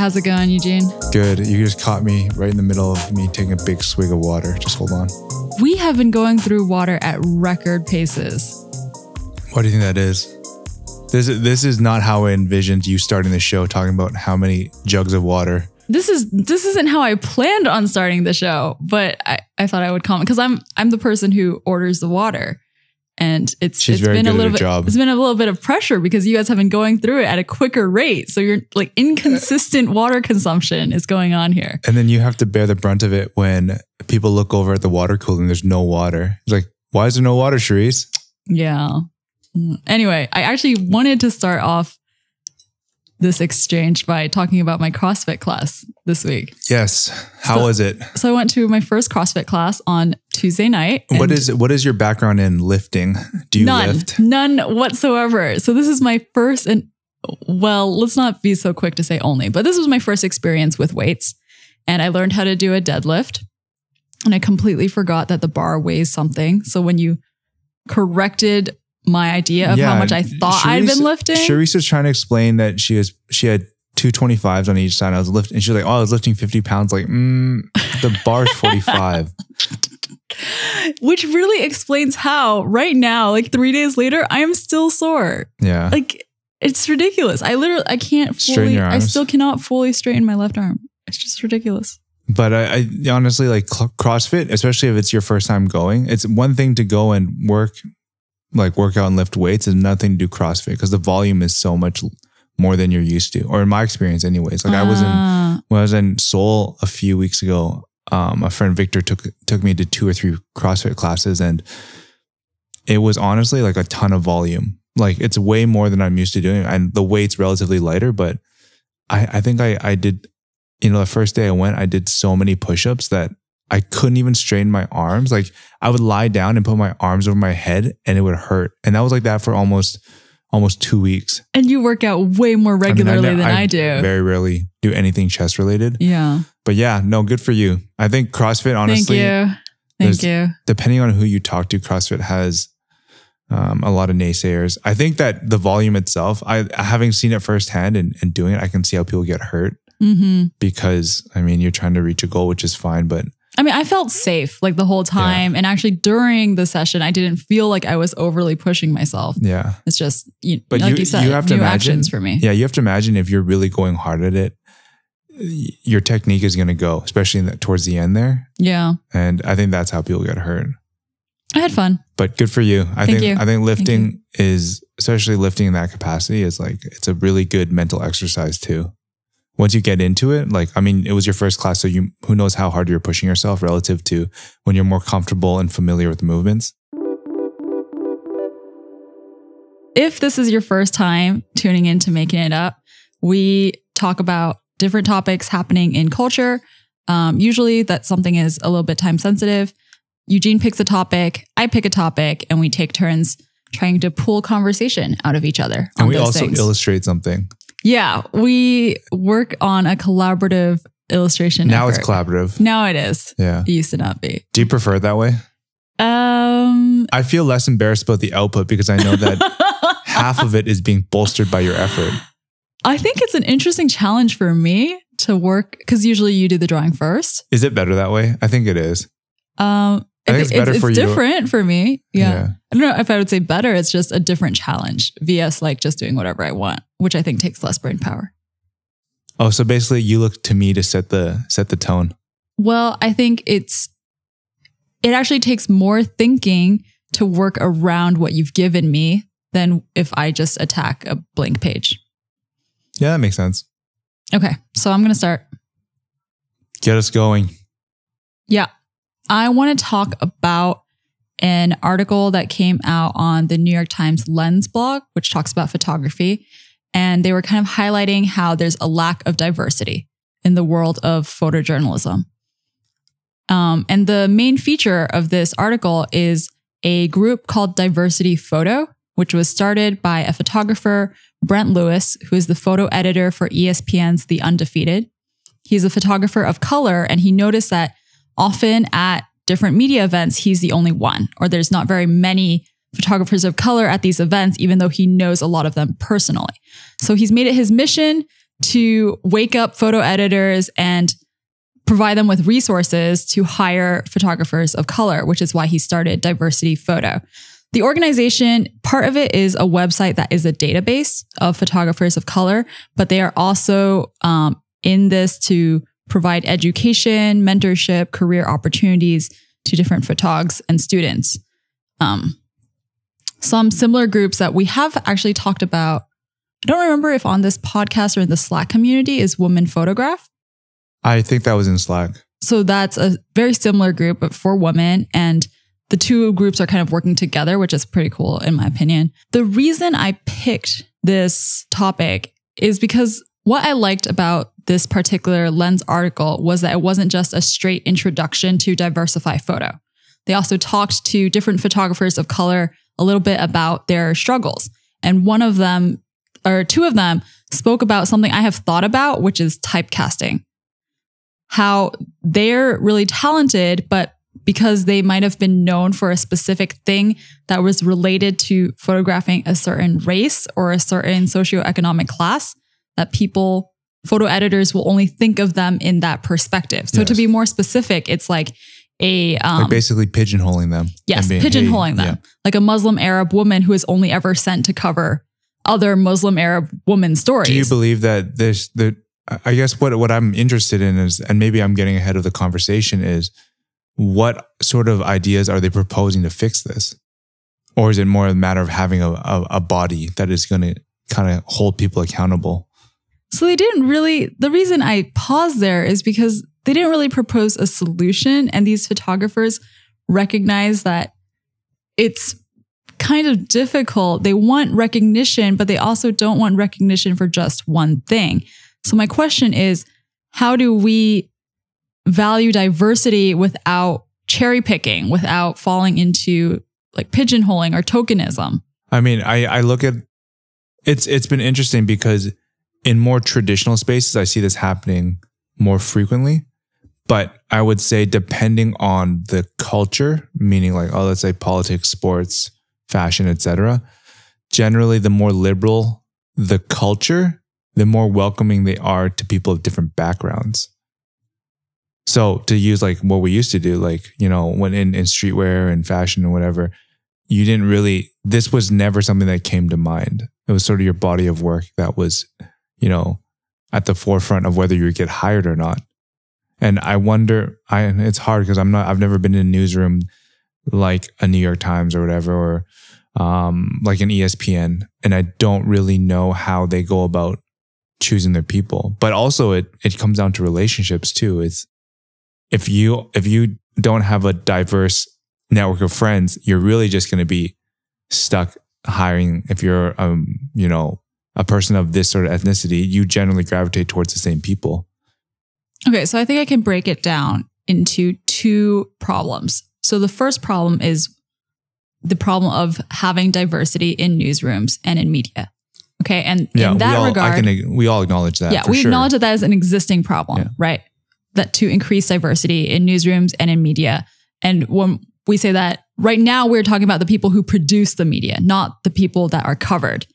How's it going, Eugene? Good. You just caught me right in the middle of me taking a big swig of water. Just hold on. We have been going through water at record paces. What do you think that is? This is this is not how I envisioned you starting the show talking about how many jugs of water. This is this isn't how I planned on starting the show, but I, I thought I would comment because I'm I'm the person who orders the water. And it's She's it's been a little bit job. it's been a little bit of pressure because you guys have been going through it at a quicker rate. So you're like inconsistent water consumption is going on here. And then you have to bear the brunt of it when people look over at the water cooler and there's no water. It's like, why is there no water, Cherise? Yeah. Anyway, I actually wanted to start off this exchange by talking about my CrossFit class this week. Yes. How So- was it? So I went to my first CrossFit class on Tuesday night. What is what is your background in lifting? Do you none, lift? none whatsoever. So this is my first and well, let's not be so quick to say only, but this was my first experience with weights, and I learned how to do a deadlift, and I completely forgot that the bar weighs something. So when you corrected my idea of how much I thought I'd been lifting, Cherise was trying to explain that she was she had 225s on each side. I was lifting, and she was like, "Oh, I was lifting 50 pounds." Like, mm, the bar's 45. which really explains how right now, like three days later, I am still sore. Yeah, Like it's ridiculous. I literally I can't Straighten fully I still cannot fully straighten my left arm. It's just ridiculous. but I, I honestly like CrossFit, especially if it's your first time going. It's one thing to go and work, like work out and lift weights, and nothing to do CrossFit because the volume is so much more than you're used to, or in my experience, anyways. Like I was in Ah, when I was in Seoul a few weeks ago, um, a friend Victor took took me to two or three CrossFit classes, and it was honestly like a ton of volume. Like it's way more than I'm used to doing, and the weight's relatively lighter. But I, I think I, I did, you know, the first day I went, I did so many push-ups that I couldn't even straighten my arms. Like I would lie down and put my arms over my head, and it would hurt, and that was like that for almost almost two weeks. and you work out way more I mean, regularly ne- than I, do. Very rarely do anything chest related. yeah. But yeah, no, good for you. I think CrossFit, honestly, Thank you. Thank you. depending on who you talk to, CrossFit has um, a lot of naysayers. I think that the volume itself, I having seen it firsthand and, and doing it, I can see how people get hurt hmm because I mean you're trying to reach a goal, which is fine, but I mean, I felt safe like the whole time. And actually during the session, I didn't feel like I was overly pushing myself. yeah, It's just you, But like you- you, said, you have to imagine- actions for me. yeah, you have to imagine if you're really going hard at it, your technique is going to go, especially in towards the end there, Yeah. and I think that's how people get hurt. I had fun. but good for you. I Thank think you. I think lifting is especially lifting in that capacity is like it's a really good mental exercise too. Once you get into it, like I mean, it was your first class, so you who knows how hard you're pushing yourself relative to when you're more comfortable and familiar with the movements. If this is your first time tuning in to Making It Up, we talk about different topics happening in culture. Um, usually, that something is a little bit time sensitive. Eugene picks a topic, I pick a topic, and we take turns trying to pull conversation out of each other. And on we those also things. illustrate something. yeah, we work on a collaborative illustration. Now it's collaborative. Now it is. Yeah. It used to not be. Do you prefer it that way? Um, I feel less embarrassed about the output because I know that half of it is being bolstered by your effort. I think it's an interesting challenge for me to work because usually you do the drawing first. Is it better that way? I think it is. Um, I think it's better for you different for me. Yeah. Yeah. I don't know if I would say better. It's just a different challenge. VS like just doing whatever I want, which I think takes less brain power. Oh, so basically you look to me to set the set the tone. Well, I think it's it actually takes more thinking to work around what you've given me than if I just attack a blank page. Yeah, that makes sense. Okay, so I'm gonna start. Get us going. Yeah. I want to talk about an article that came out on the New York Times Lens blog, which talks about photography. And they were kind of highlighting how there's a lack of diversity in the world of photojournalism. Um, and the main feature of this article is a group called Diversify Photo, which was started by a photographer, Brent Lewis, who is the photo editor for ESPN's The Undefeated. He's a photographer of color, and he noticed that often at different media events, he's the only one, or there's not very many photographers of color at these events, even though he knows a lot of them personally. So he's made it his mission to wake up photo editors and provide them with resources to hire photographers of color, which is why he started Diversify Photo. The organization, part of it is a website that is a database of photographers of color, but they are also um, in this to provide education, mentorship, career opportunities to different photogs and students. Um, some similar groups that we have actually talked about. I don't remember if on this podcast or in the Slack community is Women Photograph. I think that was in Slack. So that's a very similar group, but for women. And the two groups are kind of working together, which is pretty cool, in my opinion. The reason I picked this topic is because what I liked about this particular Lens article was that it wasn't just a straight introduction to diversify photo. They also talked to different photographers of color a little bit about their struggles. And one of them, or two of them, spoke about something I have thought about, which is typecasting. How they're really talented, but because they might have been known for a specific thing that was related to photographing a certain race or a certain socioeconomic class, that people, photo editors will only think of them in that perspective. So Yes. to be more specific, it's like a um, like basically pigeonholing them. Yes, being, pigeonholing hey, them. Like a Muslim Arab woman who is only ever sent to cover other Muslim Arab woman stories. Do you believe that this the I guess what what I'm interested in is and maybe I'm getting ahead of the conversation is what sort of ideas are they proposing to fix this? Or is it more a matter of having a, a, a body that is going to kind of hold people accountable? so they didn't really, the reason I paused there is because they didn't really propose a solution. And these photographers recognize that it's kind of difficult. They want recognition, but they also don't want recognition for just one thing. So my question is, how do we value diversity without cherry picking, without falling into like pigeonholing or tokenism? I mean, I, I look at it's it's been interesting because in more traditional spaces, I see this happening more frequently. But I would say, depending on the culture, meaning like, oh, let's say politics, sports, fashion, etc. Generally, the more liberal the culture, the more welcoming they are to people of different backgrounds. So to use like what we used to do, like, you know, when in, in streetwear and fashion and whatever, you didn't really, this was never something that came to mind. It was sort of your body of work that was, you know, at the forefront of whether you would get hired or not. And I wonder, I, it's hard because I'm not, I've never been in a newsroom like a New York Times or whatever, or um, like an ESPN. And I don't really know how they go about choosing their people. But also it, it comes down to relationships too. It's, if you, if you don't have a diverse network of friends, you're really just going to be stuck hiring. If you're, um, you know, a person of this sort of ethnicity, you generally gravitate towards the same people. Okay, so I think I can break it down into two problems. So the first problem is the problem of having diversity in newsrooms and in media. Okay, and in that we all, regard, I can, we all acknowledge that. yeah, for we sure. acknowledge that that is an existing problem, Yeah. right? That to increase diversity in newsrooms and in media. And when we say that right now, we're talking about the people who produce the media, not the people that are covered.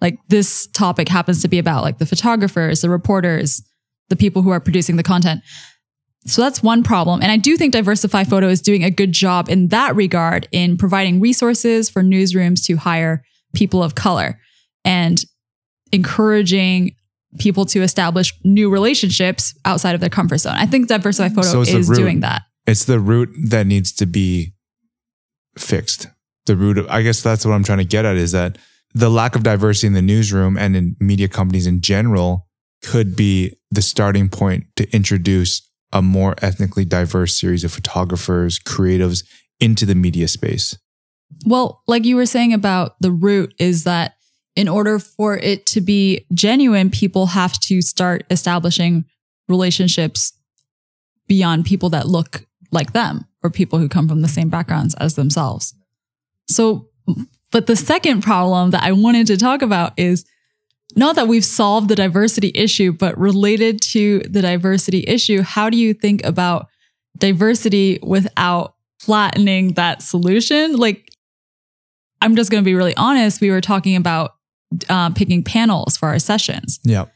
Like this topic happens to be about like the photographers, the reporters, the people who are producing the content. So that's one problem. And I do think Diversify Photo is doing a good job in that regard in providing resources for newsrooms to hire people of color and encouraging people to establish new relationships outside of their comfort zone. I think Diversify Photo So is doing that. it's the root that needs to be fixed. The root of, I guess that's what I'm trying to get at is that the lack of diversity in the newsroom and in media companies in general could be the starting point to introduce a more ethnically diverse series of photographers, creatives into the media space. Well, like you were saying about the root is that in order for it to be genuine, people have to start establishing relationships beyond people that look like them or people who come from the same backgrounds as themselves. So, but the second problem that I wanted to talk about is not that we've solved the diversity issue, but related to the diversity issue, how do you think about diversity without flattening that solution? Like, I'm just going to be really honest. We were talking about uh, picking panels for our sessions. Yeah.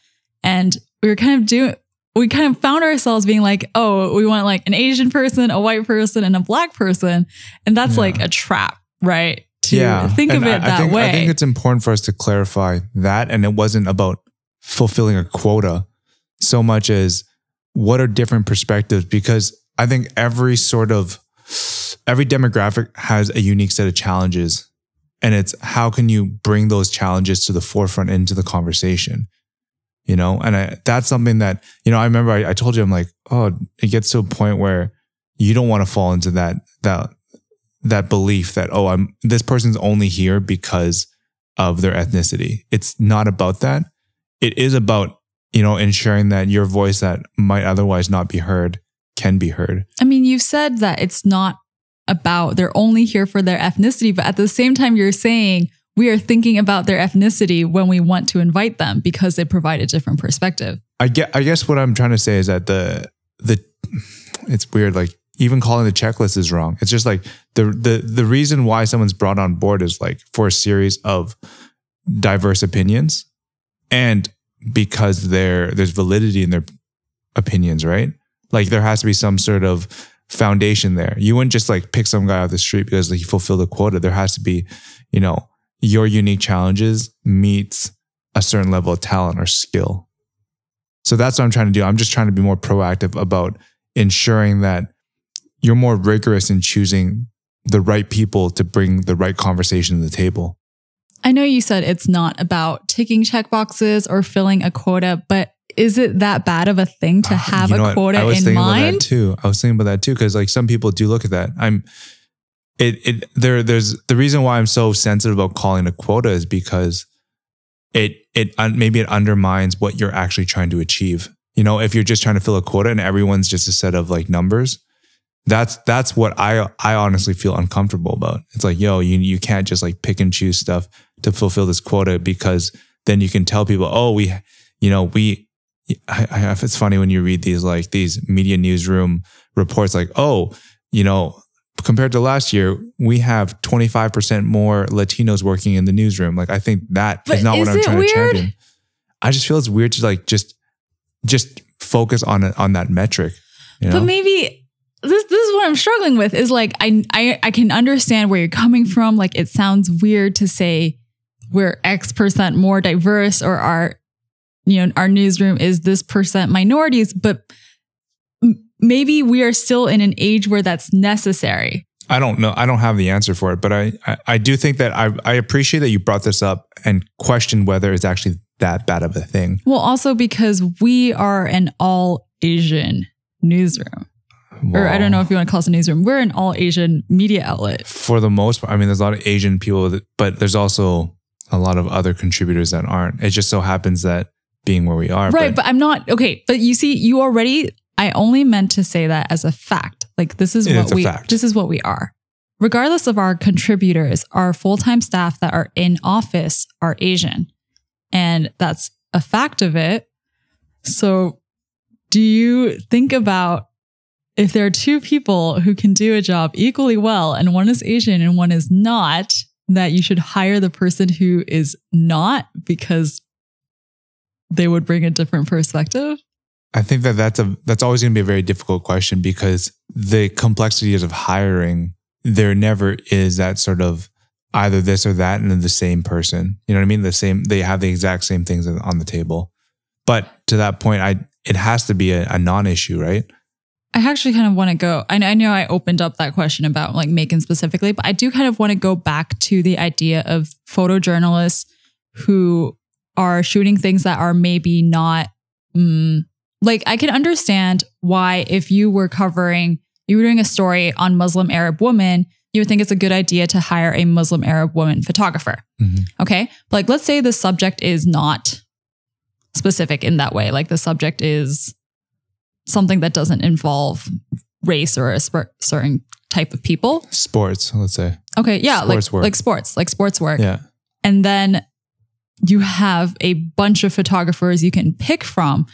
And we were kind of doing, we kind of found ourselves being like, oh, we want like an Asian person, a white person, and a black person. And that's Yeah. like a trap, right? To think of it I, that I think, way. I think it's important for us to clarify that. And it wasn't about fulfilling a quota so much as what are different perspectives because I think every sort of every demographic has a unique set of challenges and it's how can you bring those challenges to the forefront into the conversation? You know? And I, that's something that you know i remember I, I told you i'm like oh it gets to a point where you don't want to fall into that that that belief that oh i'm this person's only here because of their ethnicity. It's not about that. It is about you know ensuring that your voice that might otherwise not be heard can be heard. I mean, you've said that it's not about they're only here for their ethnicity, but at the same time, you're saying we are thinking about their ethnicity when we want to invite them because they provide a different perspective. I get I guess what I'm trying to say is that the the it's weird like even calling the checklist is wrong. It's just like the the the reason why someone's brought on board is like for a series of diverse opinions and because there there's validity in their opinions, right? Like there has to be some sort of foundation there. You wouldn't just like pick some guy off the street because like, he fulfilled a quota. There has to be, you know, your unique challenges meets a certain level of talent or skill. So that's what I'm trying to do. I'm just trying to be more proactive about ensuring that you're more rigorous in choosing the right people to bring the right conversation to the table. I know you said it's not about ticking check boxes or filling a quota, but is it that bad of a thing to have Ah, You know a quota I was in thinking about mind? that too. I was thinking about that too because like some people do look at that. I'm it it there there's the reason why I'm so sensitive about calling a quota is because it it un, maybe it undermines what you're actually trying to achieve. You know, if you're just trying to fill a quota and everyone's just a set of like numbers, that's that's what I I honestly feel uncomfortable about. It's like, yo, you you can't just like pick and choose stuff to fulfill this quota because then you can tell people, oh, we, you know, we. I, I, it's funny when you read these like these media newsroom reports, like, oh, you know, compared to last year, we have 25% more Latinos working in the newsroom. Like, I think that is But not what I'm trying weird? to champion. I just feel it's weird to like just just focus on on that metric. You know? But maybe this this is what I'm struggling with is like I I I can understand where you're coming from. Like it sounds weird to say we're X percent more diverse or our you know our newsroom is this percent minorities, but m- maybe we are still in an age where that's necessary. I don't know. I don't have the answer for it, but I, I, I do think that I, I appreciate that you brought this up and questioned whether it's actually that bad of a thing. Well, also because we are an all Asian newsroom. Or I don't know if you want to call us a newsroom. We're an all Asian media outlet. For the most part, I mean, there's a lot of Asian people, that, but there's also a lot of other contributors that aren't. It just so happens that being where we are, Right, but I'm not okay. But you see, you already. I only meant to say that as a fact. Like this is what we. This is what we are. Regardless of our contributors, our full time staff that are in office are Asian, and that's a fact of it. So, do you think about if there are two people who can do a job equally well, and one is Asian and one is not, that you should hire the person who is not because they would bring a different perspective? I think that that's a that's always going to be a very difficult question because the complexities of hiring there never is that sort of either this or that and then the same person. You know what I mean? The same they have the exact same things on the table. But to that point, I it has to be a, a non-issue, right? I actually kind of want to go. I know, I know I opened up that question about like Macon specifically, but I do kind of want to go back to the idea of photojournalists who are shooting things that are maybe not mm, like I can understand why if you were covering, you were doing a story on Muslim Arab women, you would think it's a good idea to hire a Muslim Arab woman photographer. Mhm. Okay. Like, let's say the subject is not specific in that way. Like, the subject is something that doesn't involve race or a sper- certain type of people. Sports, let's say. Okay. Yeah. Sports like, work. like sports, like sports work. Yeah. And then you have a bunch of photographers you can pick from.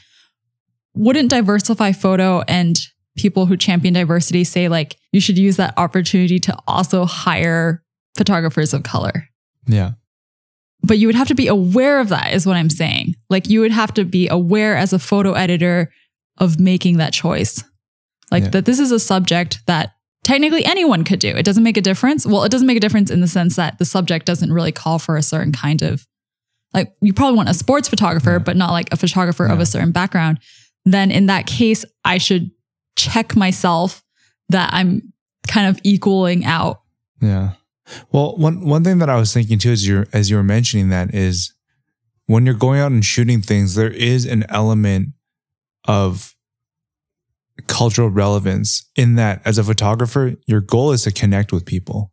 Wouldn't Diversify Photo and people who champion diversity say, like, you should use that opportunity to also hire photographers of color? Yeah. but you would have to be aware of that, is what I'm saying. Like you would have to be aware as a photo editor of making that choice. Like Yeah. that this is a subject that technically anyone could do. It doesn't make a difference. Well, it doesn't make a difference in the sense that the subject doesn't really call for a certain kind of like you probably want a sports photographer, Yeah. but not like a photographer of a certain background. Then in that case, I should check myself that I'm kind of equaling out. Yeah. Well, one one thing that I was thinking too as you as you were mentioning that is when you're going out and shooting things, there is an element of cultural relevance in that as a photographer, your goal is to connect with people,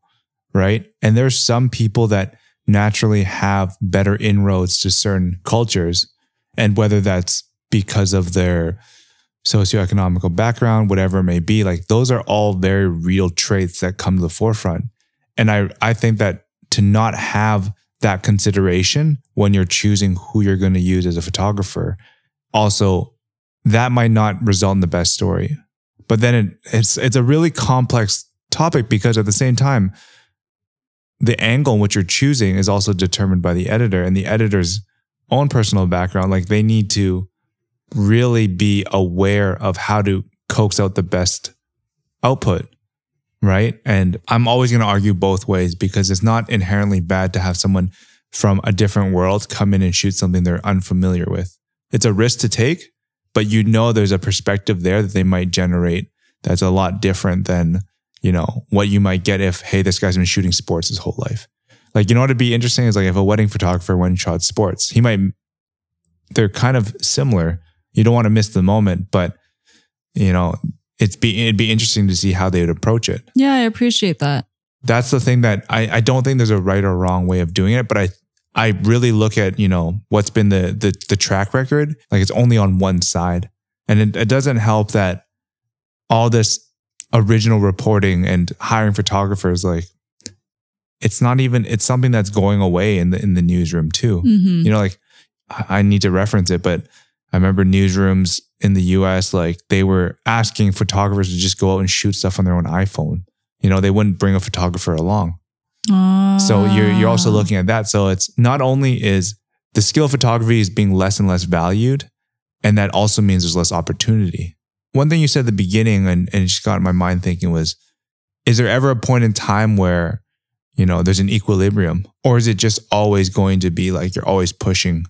right? And there's some people that naturally have better inroads to certain cultures. And whether that's because of their socioeconomical background, whatever it may be, like those are all very real traits that come to the forefront. And I, I think that to not have that consideration when you're choosing who you're going to use as a photographer, also that might not result in the best story. But then it, it's it's a really complex topic because at the same time, the angle in which you're choosing is also determined by the editor and the editor's own personal background. Like they need to really be aware of how to coax out the best output. Right. And I'm always going to argue both ways because it's not inherently bad to have someone from a different world come in and shoot something they're unfamiliar with. It's a risk to take, but you know there's a perspective there that they might generate that's a lot different than, you know, what you might get if, hey, this guy's been shooting sports his whole life. Like, you know what'd be interesting is like if a wedding photographer went and shot sports, he might, they're kind of similar. You don't want to miss the moment, but, you know, it's be, it'd be interesting to see how they would approach it Yeah, I appreciate that. that's the thing that I, I don't think there's a right or wrong way of doing it, but I I really look at, you know, what's been the the the track record. Like it's only on one side. And it, it doesn't help that all this original reporting and hiring photographers, like it's not even it's something that's going away in the in the newsroom too. hmm You know, like I need to reference it, but I remember newsrooms in the US, like they were asking photographers to just go out and shoot stuff on their own iPhone. You know, they wouldn't bring a photographer along. So you're you're also Ah. looking at that. So it's not only is the skill of photography is being less and less valued, and that also means there's less opportunity. One thing you said at the beginning, and, and it just got my mind thinking was, is there ever a point in time where, you know, there's an equilibrium? Or is it just always going to be like you're always pushing,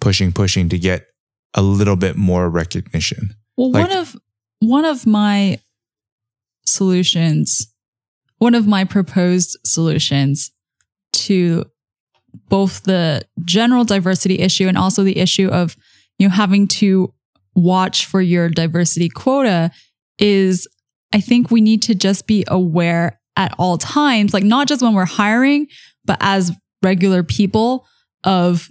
pushing, pushing to get a little bit more recognition? Well, Like- one of one of my solutions, one of my proposed solutions to both the general diversity issue and also the issue of you know having to watch for your diversity quota is I think we need to just be aware at all times, like not just when we're hiring, but as regular people of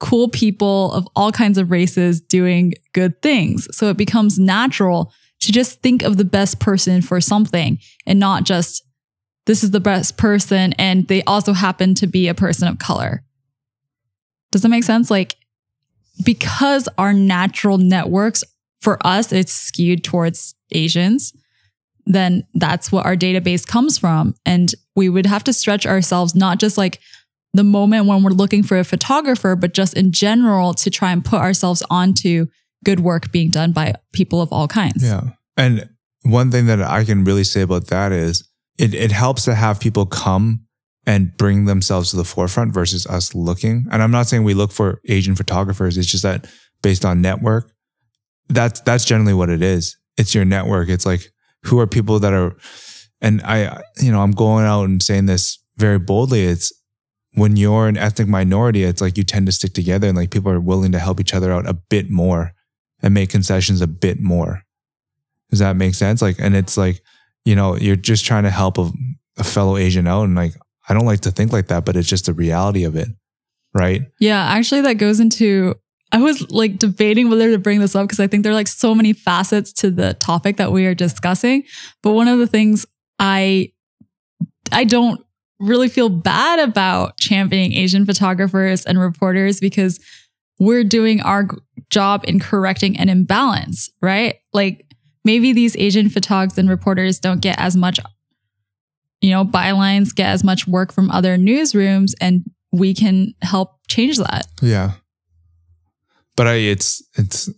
cool people of all kinds of races doing good things. So it becomes natural to just think of the best person for something and not just this is the best person and they also happen to be a person of color. Does that make sense? Like, because our natural networks for us, it's skewed towards Asians, then that's what our database comes from. And we would have to stretch ourselves, not just like the moment when we're looking for a photographer, but just in general to try and put ourselves onto good work being done by people of all kinds. Yeah. And one thing that I can really say about that is it, it helps to have people come and bring themselves to the forefront versus us looking. And I'm not saying we look for Asian photographers. It's just that based on network, that's that's generally what it is. It's your network. It's like who are people that are and I you know, I'm going out and saying this very boldly. It's when you're an ethnic minority, it's like you tend to stick together and like people are willing to help each other out a bit more and make concessions a bit more. Does that make sense? Like, and it's like, you know, you're just trying to help a, a fellow Asian out. And like, I don't like to think like that, but it's just the reality of it. Right. Yeah, actually, that goes into. I was like debating whether to bring this up because I think there are like so many facets to the topic that we are discussing. But one of the things I I don't really feel bad about championing Asian photographers and reporters because we're doing our job in correcting an imbalance, right? Like maybe these Asian photogs and reporters don't get as much, you know, bylines, get as much work from other newsrooms, and we can help change that. Yeah. But I it's it's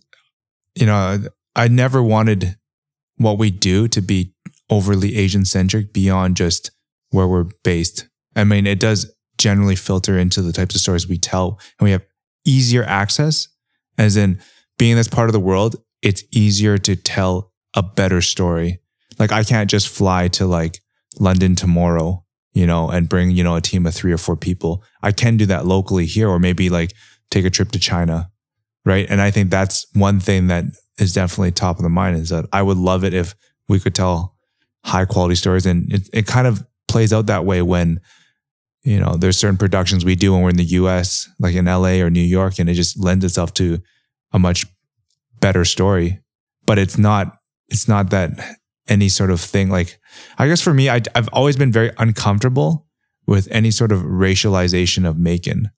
you know, I never wanted what we do to be overly Asian centric beyond just where we're based. I mean, it does generally filter into the types of stories we tell and we have easier access as in being this part of the world, it's easier to tell a better story. Like I can't just fly to like London tomorrow, you know, and bring, you know, a team of three or four people. I can do that locally here or maybe like take a trip to China. Right. And I think that's one thing that is definitely top of the mind is that I would love it if we could tell high quality stories. And it, it kind of plays out that way when, you know, there's certain productions we do when we're in the US, like in LA or New York, and it just lends itself to a much better story. But it's not, it's not that any sort of thing. Like, I guess for me, I, I've always been very uncomfortable with any sort of racialization of Macon.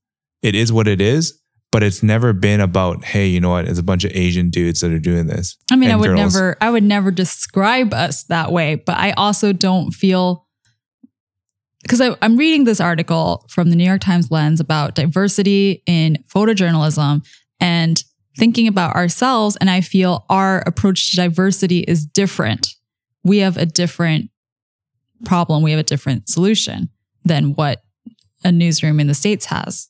It is what it is, but it's never been about, hey, you know what? It's a bunch of Asian dudes that are doing this. I mean, I would girls. never, I would never describe us that way, but I also don't feel because I'm reading this article from the New York Times lens about diversity in photojournalism and thinking about ourselves. And I feel our approach to diversity is different. We have a different problem. We have a different solution than what a newsroom in the States has.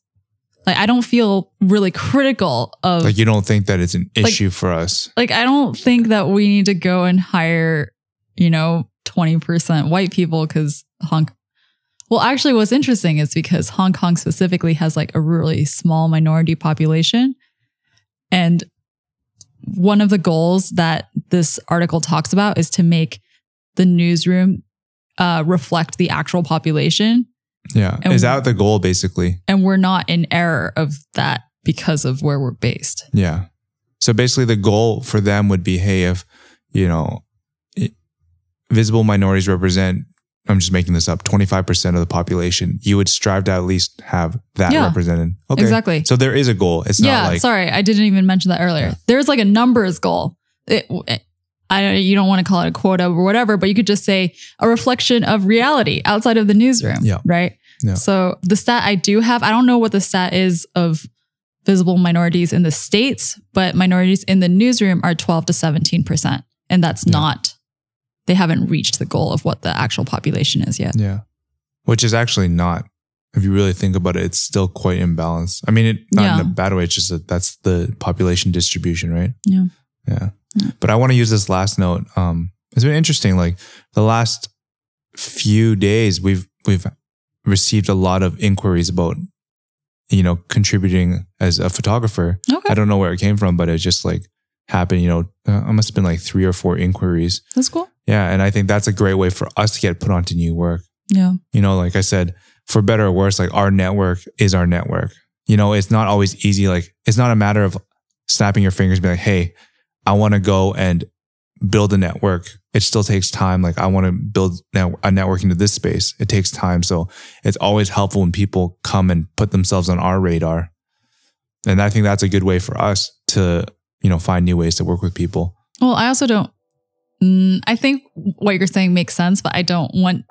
Like, I don't feel really critical of Like, you don't think that it's an Like- issue for us. like I don't think that we need to go and hire, you know, 20% white people because Hong Well, actually what's interesting is because Hong Kong specifically has like a really small minority population. And one of the goals that this article talks about is to make the newsroom uh, reflect the actual population. Yeah. And- is that the goal, basically? And we're not in error of that because of where we're based. Yeah. So basically, the goal for them would be, hey, if you know, visible minorities represent, I'm just making this up, 25% of the population, you would strive to at least have that Yeah. represented. Okay. Exactly. So there is a goal. It's yeah, not like, sorry, I didn't even mention that earlier. Yeah. There's like a numbers goal. It, it- I don't, you don't want to call it a quota or whatever, but you could just say a reflection of reality outside of the newsroom. Yeah. Right. Yeah. So the stat I do have, I don't know what the stat is of visible minorities in the states, but minorities in the newsroom are 12 to 17 percent, and that's Yeah. not. They haven't reached the goal of what the actual population is yet. yeah, which is actually not, if you really think about it, it's still quite imbalanced. I mean, it, not in a bad way. It's just that that's the population distribution, right? Yeah. Yeah. But I want to use this last note. Um, it's been interesting. Like the last few days, we've we've received a lot of inquiries about, you know, contributing as a photographer. Okay, I don't know where it came from, but it just like happened. You know, uh, it must have been like three or four inquiries. that's cool. Yeah, and I think that's a great way for us to get put onto new work. Yeah, You know, like I said, for better or worse, like our network is our network. You know, it's not always easy. Like it's not a matter of snapping your fingers and be like, hey, I want to go and build a network. It still takes time. Like I want to build a network into this space. It takes time. So it's always helpful when people come and put themselves on our radar. And I think that's a good way for us to, you know, find new ways to work with people. Well, I also don't. Mm, I think what you're saying makes sense, but I don't want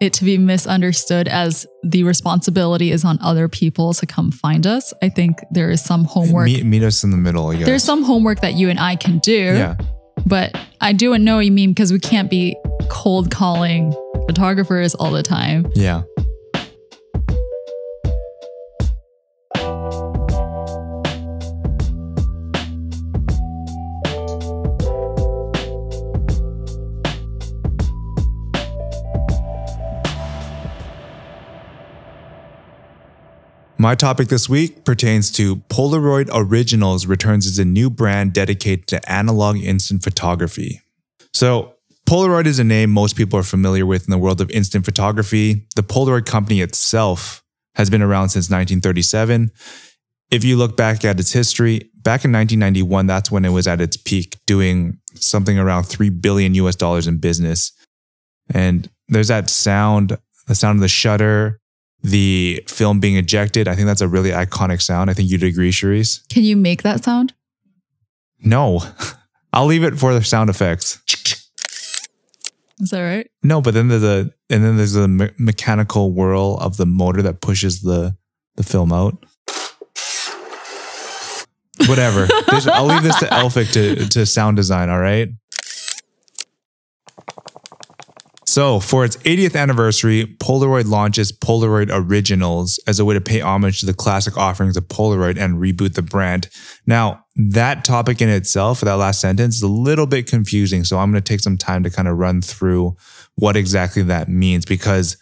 it to be misunderstood as the responsibility is on other people to come find us. I think there is some homework. Meet, meet us in the middle, guess. There's some homework that you and I can do, Yeah. but I do know what you mean because we can't be cold calling photographers all the time. Yeah. My topic this week pertains to Polaroid Originals returns as a new brand dedicated to analog instant photography. So, Polaroid is a name most people are familiar with in the world of instant photography. The Polaroid company itself has been around since 1937. If you look back at its history, back in 1991, that's when it was at its peak, doing something around 3 billion US dollars in business. And there's that sound, the sound of the shutter, the film being ejected. I think that's a really iconic sound. I think you'd agree, Cherise. Can you make that sound? No, I'll leave it for the sound effects. Is that right? No, but then there's a and then there's a me- mechanical whirl of the motor that pushes the the film out. Whatever. I'll leave this to Elphick to, to sound design, all right? So, for its 80th anniversary, Polaroid launches Polaroid Originals as a way to pay homage to the classic offerings of Polaroid and reboot the brand. Now, that topic in itself, that last sentence, is a little bit confusing. So, I'm going to take some time to kind of run through what exactly that means because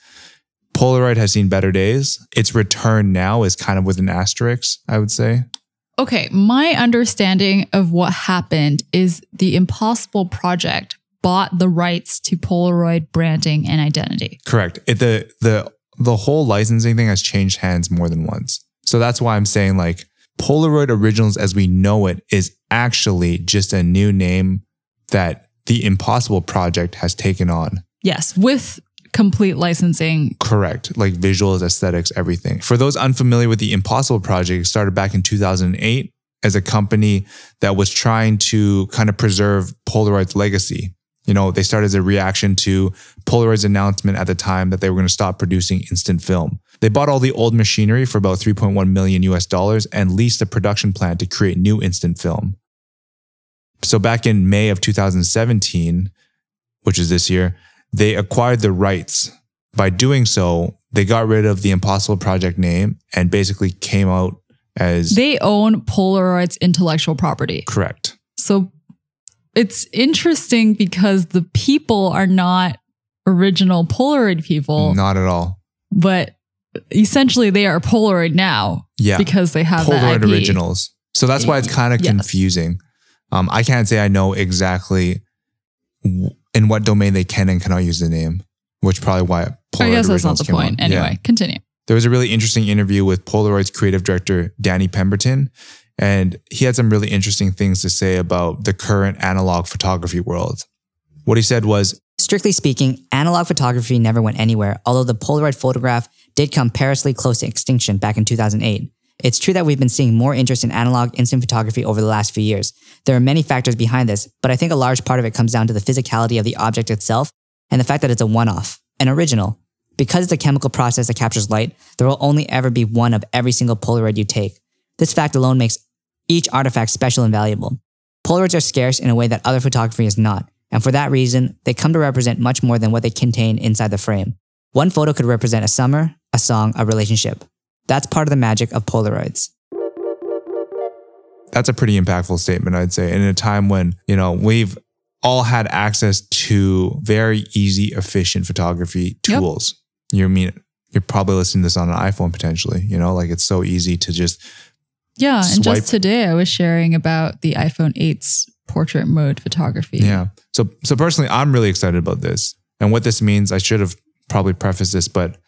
Polaroid has seen better days. Its return now is kind of with an asterisk, I would say. Okay, my understanding of what happened is the Impossible Project bought the rights to Polaroid branding and identity. Correct. It, the the the whole licensing thing has changed hands more than once. So that's why I'm saying like Polaroid Originals as we know it is actually just a new name that the Impossible Project has taken on. Yes, with complete licensing. Correct. Like visuals, aesthetics, everything. For those unfamiliar with the Impossible Project, it started back in 2008 as a company that was trying to kind of preserve Polaroid's legacy. You know, they started as a reaction to Polaroid's announcement at the time that they were going to stop producing instant film. They bought all the old machinery for about 3.1 million US dollars and leased a production plant to create new instant film. So back in May of 2017, which is this year, they acquired the rights. By doing so, they got rid of the Impossible Project name and basically came out as They own Polaroid's intellectual property. correct. So it's interesting because the people are not original Polaroid people, Not at all. but essentially they are Polaroid now Yeah. because they have Polaroid originals. So that's why it's kind of Yes. confusing. Um, I can't say I know exactly w- in what domain they can and cannot use the name, which probably why Polaroid I guess that's not the point. out. Anyway, Yeah. continue. There was a really interesting interview with Polaroid's creative director, Danny Pemberton, and he had some really interesting things to say about the current analog photography world. What he said was, Strictly speaking, analog photography never went anywhere, although the Polaroid photograph did come perilously close to extinction back in 2008. It's true that we've been seeing more interest in analog instant photography over the last few years. There are many factors behind this, but I think a large part of it comes down to the physicality of the object itself and the fact that it's a one off, an original. Because it's a chemical process that captures light, there will only ever be one of every single Polaroid you take. This fact alone makes each artifact special and valuable. Polaroids are scarce in a way that other photography is not, and for that reason, they come to represent much more than what they contain inside the frame. One photo could represent a summer, a song, a relationship. That's part of the magic of Polaroids. that's a pretty impactful statement, I'd say. In a time when, you know, we've all had access to very easy, efficient photography Yep. tools. You mean you're probably listening to this on an iPhone potentially, you know, like it's so easy to just Yeah, and just today I was sharing about the iPhone 8's portrait mode photography. Yeah. So so personally, I'm really excited about this. And what this means, I should have probably prefaced this, but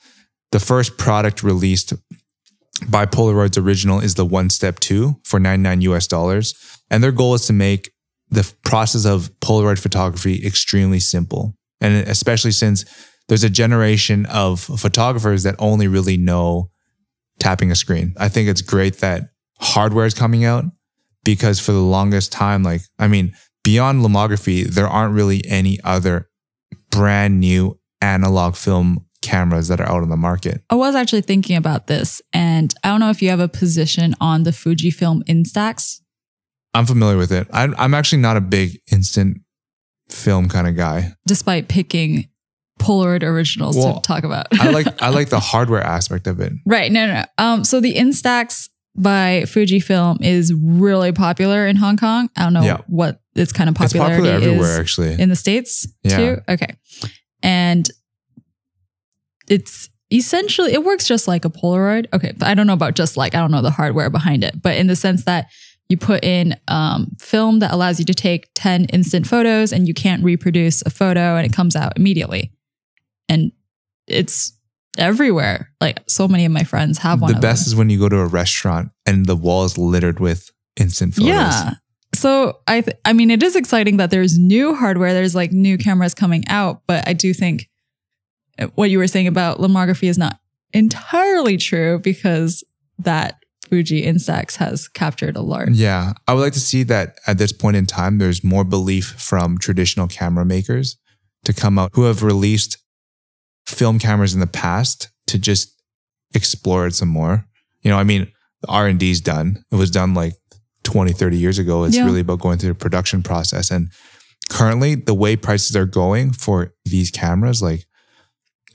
the first product released by Polaroid's original is the One Step 2 for 99 US dollars. And their goal is to make the process of Polaroid photography extremely simple. And especially since there's a generation of photographers that only really know tapping a screen. I think it's great that hardware is coming out because for the longest time, like, I mean, beyond lomography, there aren't really any other brand new analog film cameras that are out on the market. I was actually thinking about this, and I don't know if you have a position on the Fujifilm Instax. I'm familiar with it. I'm, I'm actually not a big instant film kind of guy. despite picking Polaroid originals Well, to talk about. I like I like the hardware aspect of it. right. No, no, no. Um, so the Instax by Fujifilm is really popular in Hong Kong. I don't know Yeah. what its kind of It's popularity popular everywhere, is actually. in the States Yeah. too. Okay. And it's essentially it works just like a Polaroid. Okay, but I don't know about just like I don't know the hardware behind it, but in the sense that you put in um, film that allows you to take 10 instant photos and you can't reproduce a photo and it comes out immediately. And it's everywhere. Like so many of my friends have one. the best them. is when you go to a restaurant and the wall is littered with instant photos. Yeah. So I th- I mean it is exciting that there's new hardware, there's like new cameras coming out, but I do think uh, what you were saying about lomography is not entirely true because that Fuji Instax has captured a large. Yeah. I would like to see that at this point in time, there's more belief from traditional camera makers to come out who have released film cameras in the past to just explore it some more. You know, I mean, the R and D's done. It was done like 20, 30 years ago. It's Yeah. really about going through the production process. And currently the way prices are going for these cameras, like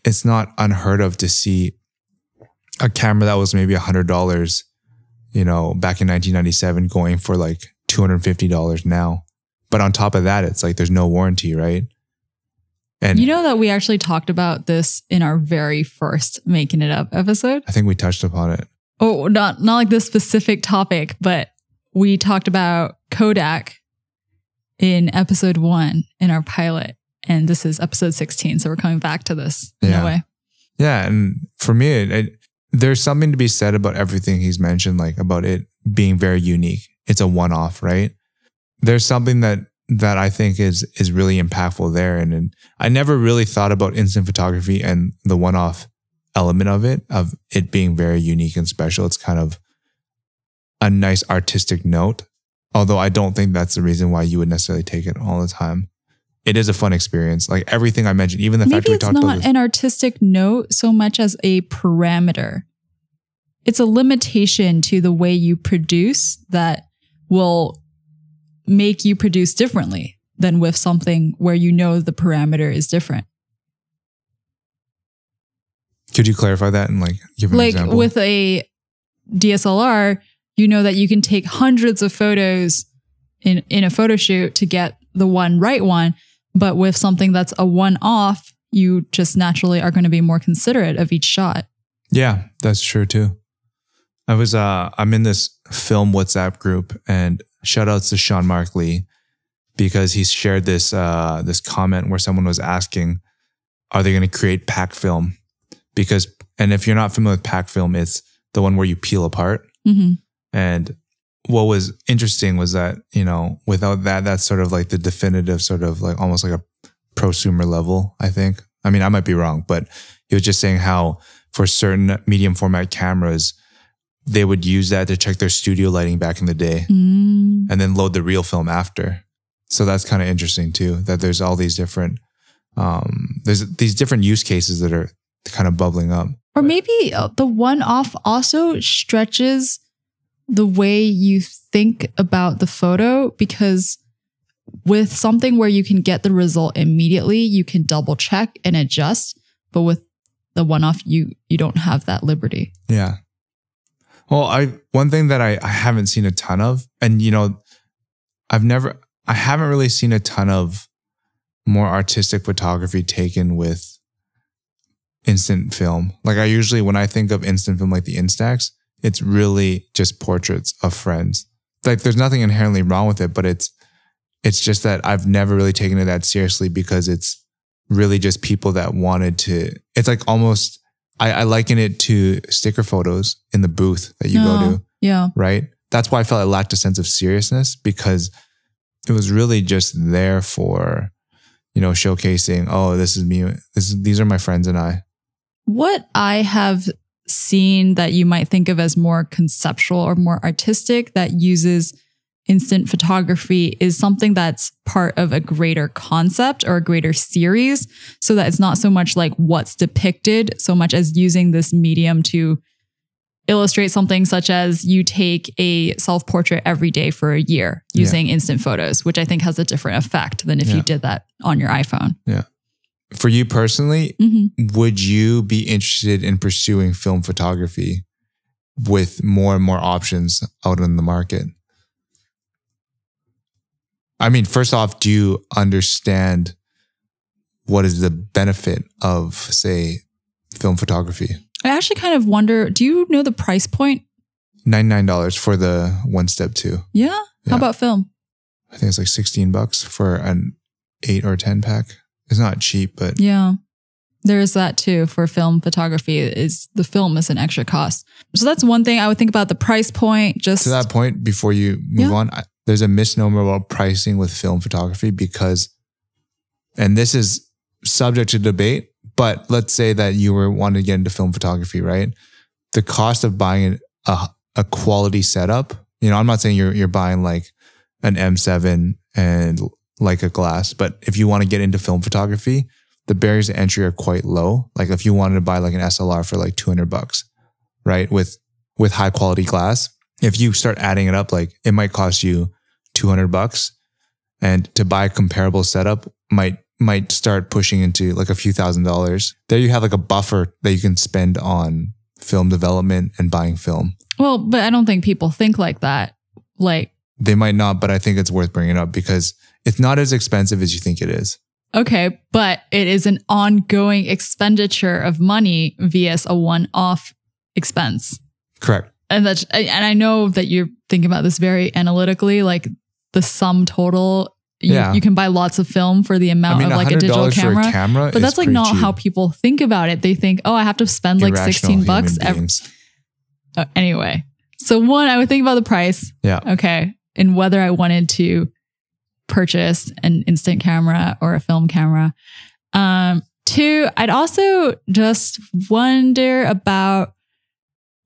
it's not unheard of to see a camera that was maybe a hundred dollars, you know, back in 1997 going for like $250 now. But on top of that, it's like there's no warranty, right? And You know that we actually talked about this in our very first Making It Up episode. I think we touched upon it. Oh, not not like this specific topic, but we talked about Kodak in episode one in our pilot. And this is episode 16. So we're coming back to this in Yeah. a way. Yeah, and for me, it, it, there's something to be said about everything he's mentioned, like about it being very unique. It's a one-off, right? There's something that that I think is is really impactful there, and, and I never really thought about instant photography and the one-off element of it, of it being very unique and special. It's kind of a nice artistic note, although I don't think that's the reason why you would necessarily take it all the time. It is a fun experience, like everything I mentioned, even the fact Maybe we talked about it's not an artistic note so much as a parameter. It's a limitation to the way you produce that will make you produce differently than with something where you know the parameter is different. Could you clarify that and like give an like example? with a DSLR, you know that you can take hundreds of photos in in a photo shoot to get the one right one, but with something that's a one off, you just naturally are going to be more considerate of each shot. yeah, that's true too. I was uh I'm in this film WhatsApp group and shout outs to Sean Mark Lee because he shared this uh this comment where someone was asking, are they going to create pack film? Because and if you're not familiar with pack film, it's the one where you peel apart. hmm And what was interesting was that, you know, without that, that's sort of like the definitive sort of like almost like a prosumer level, I think. I mean, I might be wrong, but he was just saying how for certain medium format cameras, they would use that to check their studio lighting back in the day Mm. and then load the real film after. So that's kind of interesting too, that there's all these different, um, there's these different use cases that are kind of bubbling up. Or maybe uh, the one off also stretches the way you think about the photo because with something where you can get the result immediately, you can double check and adjust. But with the one off, you you don't have that liberty. Yeah. Well, I one thing that I, I haven't seen a ton of, and you know, I've never I haven't really seen a ton of more artistic photography taken with instant film. Like I usually when I think of instant film like the Instax, it's really just portraits of friends. Like there's nothing inherently wrong with it, but it's it's just that I've never really taken it that seriously because it's really just people that wanted to it's like almost I, I liken it to sticker photos in the booth that you go to, Yeah. right? That's why I felt it lacked a sense of seriousness because it was really just there for, you know, showcasing, oh, this is me. This is, these are my friends and I. What I have seen that you might think of as more conceptual or more artistic that uses instant photography is something that's part of a greater concept or a greater series so that it's not so much like what's depicted so much as using this medium to illustrate something such as you take a self portrait every day for a year Yeah. using instant photos which i think has a different effect than if Yeah. you did that on your iphone Yeah. For you personally, Mhm. would you be interested in pursuing film photography with more and more options out in the market? I mean, first off, do you understand what is the benefit of, say, film photography? i actually kind of wonder do you know the price point $99 for the one step two. Yeah. Yeah. How about film? I think it's like 16 bucks for an eight or 10 pack. It's not cheap, but Yeah. There is that too for film photography is the film is an extra cost. So that's one thing I would think about the price point just to that point, before you move Yeah. on, I, there's a misnomer about pricing with film photography because, and this is subject to debate, but let's say that you were wanting to get into film photography, right? The cost of buying a, a quality setup, you know, I'm not saying you're, you're buying like an M7 and like a glass, but if you want to get into film photography, the barriers to entry are quite low. Like if you wanted to buy like an SLR for like 200 bucks, right? With with high quality glass. If you start adding it up, like it might cost you 200 bucks and to buy a comparable setup might might start pushing into like a few thousand dollars. There you have like a buffer that you can spend on film development and buying film. Well, but I don't think people think like that. Like, They might not, but I think it's worth bringing up because it's not as expensive as you think it is. okay, but it is an ongoing expenditure of money vs a one-off expense. Correct. And that's and I know that you're thinking about this very analytically, like the sum total. You, Yeah. you can buy lots of film for the amount I mean, of like a digital camera. a camera, but that's like not cheap. how people think about it. They think, oh, I have to spend like Irrational 16 bucks. human Every, beings. uh, anyway, so one, I would think about the price. Yeah. Okay. And whether I wanted to purchase an instant camera or a film camera. Um, two, I'd also just wonder about,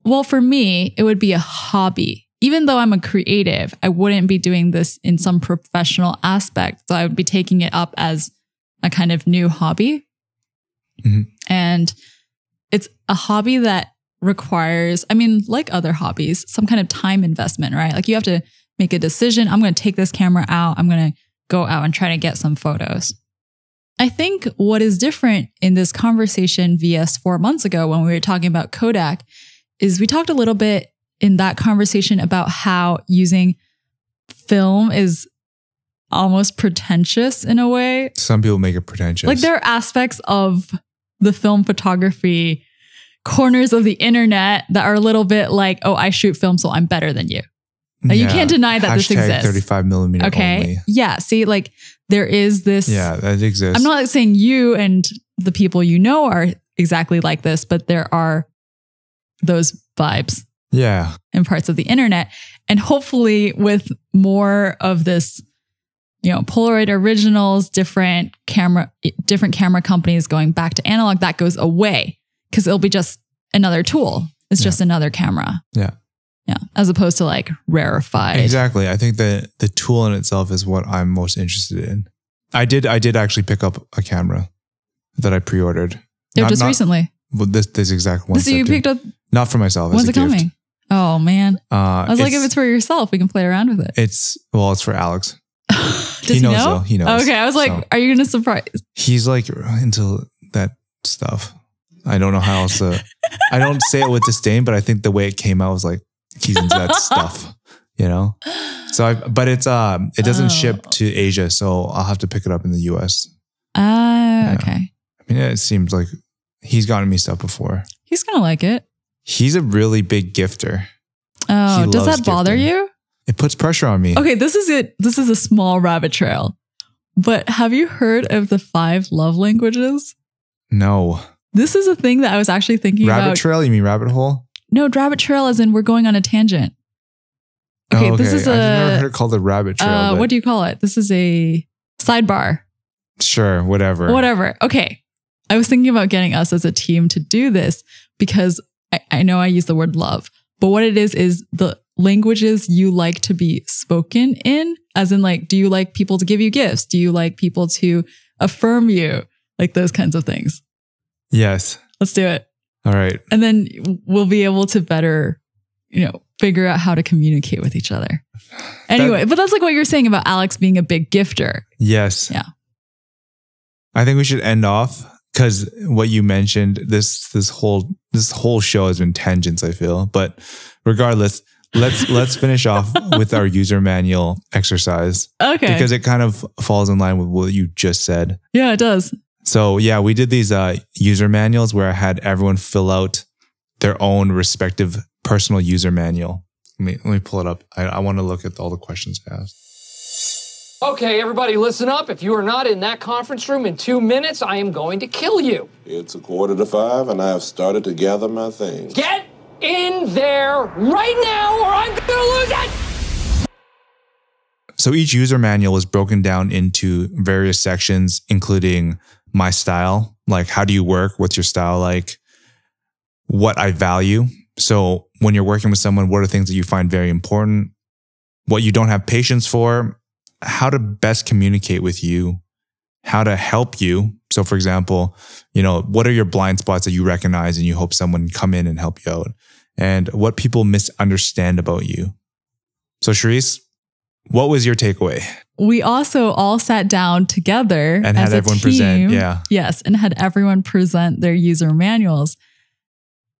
well, for me, it would be a hobby. Even though I'm a creative, I wouldn't be doing this in some professional aspect. So I would be taking it up as a kind of new hobby. Mhm. And it's a hobby that requires, I mean, like other hobbies, some kind of time investment, right? Like you have to make a decision. I'm going to take this camera out. I'm going to go out and try to get some photos. I think what is different in this conversation VS four months ago when we were talking about Kodak is we talked a little bit in that conversation about how using film is almost pretentious in a way. Some people make it pretentious. Like there are aspects of the film photography corners of the internet that are a little bit like, oh, I shoot film, so I'm better than you. Like, you can't deny that this exists. 35 millimeter Okay. only. Yeah. See, like there is this. Yeah, that exists. I'm not saying you and the people you know are exactly like this, but there are those vibes Yeah. in parts of the internet. And hopefully, with more of this, you know, Polaroid originals, different camera, different camera companies going back to analog, that goes away because it'll be just another tool. It's Yeah. just another camera. Yeah. Yeah. As opposed to like rarefied. Exactly. I think that the tool in itself is what I'm most interested in. I did I did actually pick up a camera that I pre-ordered. Yeah, Not- just not- recently. Well, this this exact one. so you picked up, not for myself. when's it gift. coming? Oh, man. Uh, I was like, if it's for yourself, we can play around with it. it's well, it's for Alex. Does he he, knows know? though. He knows. Okay. I was like, So, are you going to surprise? he's like into that stuff. I don't know how else to. I don't say it with disdain, but I think the way it came out was like he's into that stuff. You know. So I, but it's um, it doesn't ship Oh. to Asia, so I'll have to pick it up in the U.S. Ah, Yeah. okay. I mean, it seems like he's gotten me stuff before. He's going to like it. He's a really big gifter. Oh, He does that bother gifting. you? It puts pressure on me. Okay, this is it. This is a small rabbit trail. But have you heard of the five love languages? No. This is a thing that I was actually thinking Rabbit about. trail? You mean rabbit hole? no, rabbit trail as in we're going on a tangent. Okay, Oh, this is I've never heard a it called a rabbit trail. uh, what do you call it? This is a sidebar. sure, whatever. Whatever. Okay. I was thinking about getting us as a team to do this because I, I know I use the word love, but what it is is the languages you like to be spoken in, as in, like, do you like people to give you gifts? Do you like people to affirm you? Like those kinds of things. Yes. Let's do it. All right. And then we'll be able to better, you know, figure out how to communicate with each other. Anyway, but that's like what you're saying about Alex being a big gifter. Yes. Yeah. I think we should end off because what you mentioned this this whole this whole show has been tangents. I feel, but regardless, let's let's finish off with our user manual exercise Okay. because it kind of falls in line with what you just said. yeah, it does. So yeah, we did these uh, user manuals where I had everyone fill out their own respective personal user manual. Let me let me pull it up. I, I want to look at all the questions I asked. Okay, everybody, listen up. If you are not in that conference room in two minutes, I am going to kill you. It's a quarter to five, and I have started to gather my things. Get in there right now, or I'm going to lose it! So each user manual is broken down into various sections, including my style, like how do you work? What's your style like? What I value. So when you're working with someone, what are things that you find very important? What you don't have patience for? How to best communicate with you? How to help you? So for example, you know, what are your blind spots that you recognize and you hope someone come in and help you out? and what people misunderstand about you. So, Cherise, what was your takeaway? We also all sat down together And as had a everyone present, yeah. Yes, and had everyone present their user manuals.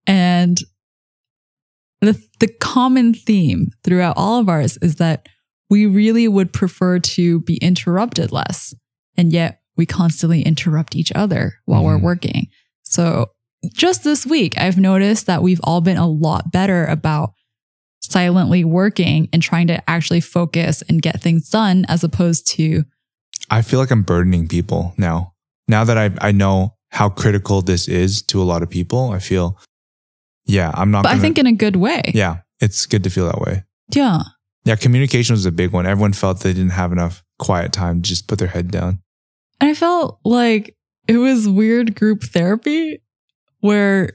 And the the common theme throughout all of ours is that we really would prefer to be interrupted less. And yet we constantly interrupt each other while we're Mhm. working. So just this week, I've noticed that we've all been a lot better about silently working and trying to actually focus and get things done as opposed to I feel like I'm burdening people now. Now that I I know how critical this is to a lot of people, I feel, yeah, I'm not. but gonna, I think in a good way. yeah, it's good to feel that way. Yeah. Yeah, communication was a big one. Everyone felt they didn't have enough quiet time to just put their head down. And I felt like it was weird group therapy where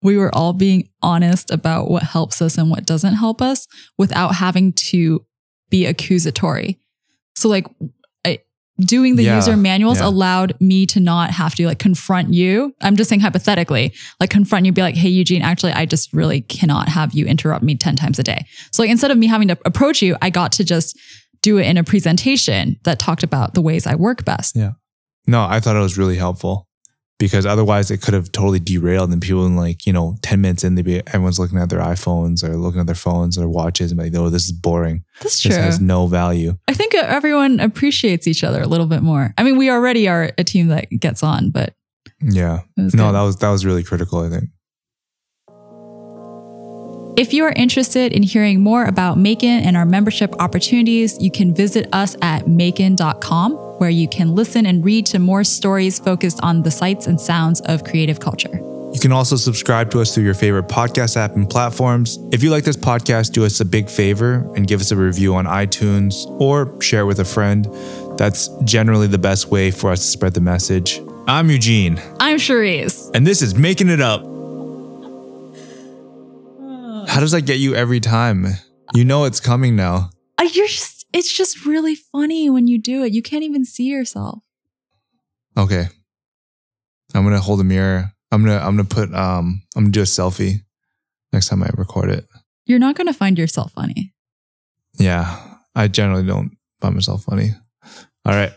we were all being honest about what helps us and what doesn't help us without having to be accusatory. So, like, doing the Yeah, user manuals yeah. allowed me to not have to like confront you. I'm just saying hypothetically, like confront you, be like, hey, Eugene, actually, I just really cannot have you interrupt me 10 times a day. So, like, instead of me having to approach you, I got to just do it in a presentation that talked about the ways I work best. Yeah. No, I thought it was really helpful because otherwise it could have totally derailed and people in like, you know, 10 minutes in, they'd be, everyone's looking at their iPhones or looking at their phones or watches and be like, oh, this is boring. That's This true. has no value. I think uh, everyone appreciates each other a little bit more. I mean, we already are a team that gets on, but Yeah. No, good. that was, that was really critical, I think. If you are interested in hearing more about MAEKAN and our membership opportunities, you can visit us at maekan.com, where you can listen and read to more stories focused on the sights and sounds of creative culture. You can also subscribe to us through your favorite podcast app and platforms. If you like this podcast, do us a big favor and give us a review on iTunes or share with a friend. That's generally the best way for us to spread the message. I'm Eugene, I'm Cherise. and this is Making It Up. How does that get you every time? You know it's coming now. You're just, it's just really funny when you do it. You can't even see yourself. Okay. I'm gonna hold a mirror. I'm gonna I'm gonna put um I'm gonna do a selfie next time I record it. You're not going to find yourself funny. Yeah. I generally don't find myself funny. All right.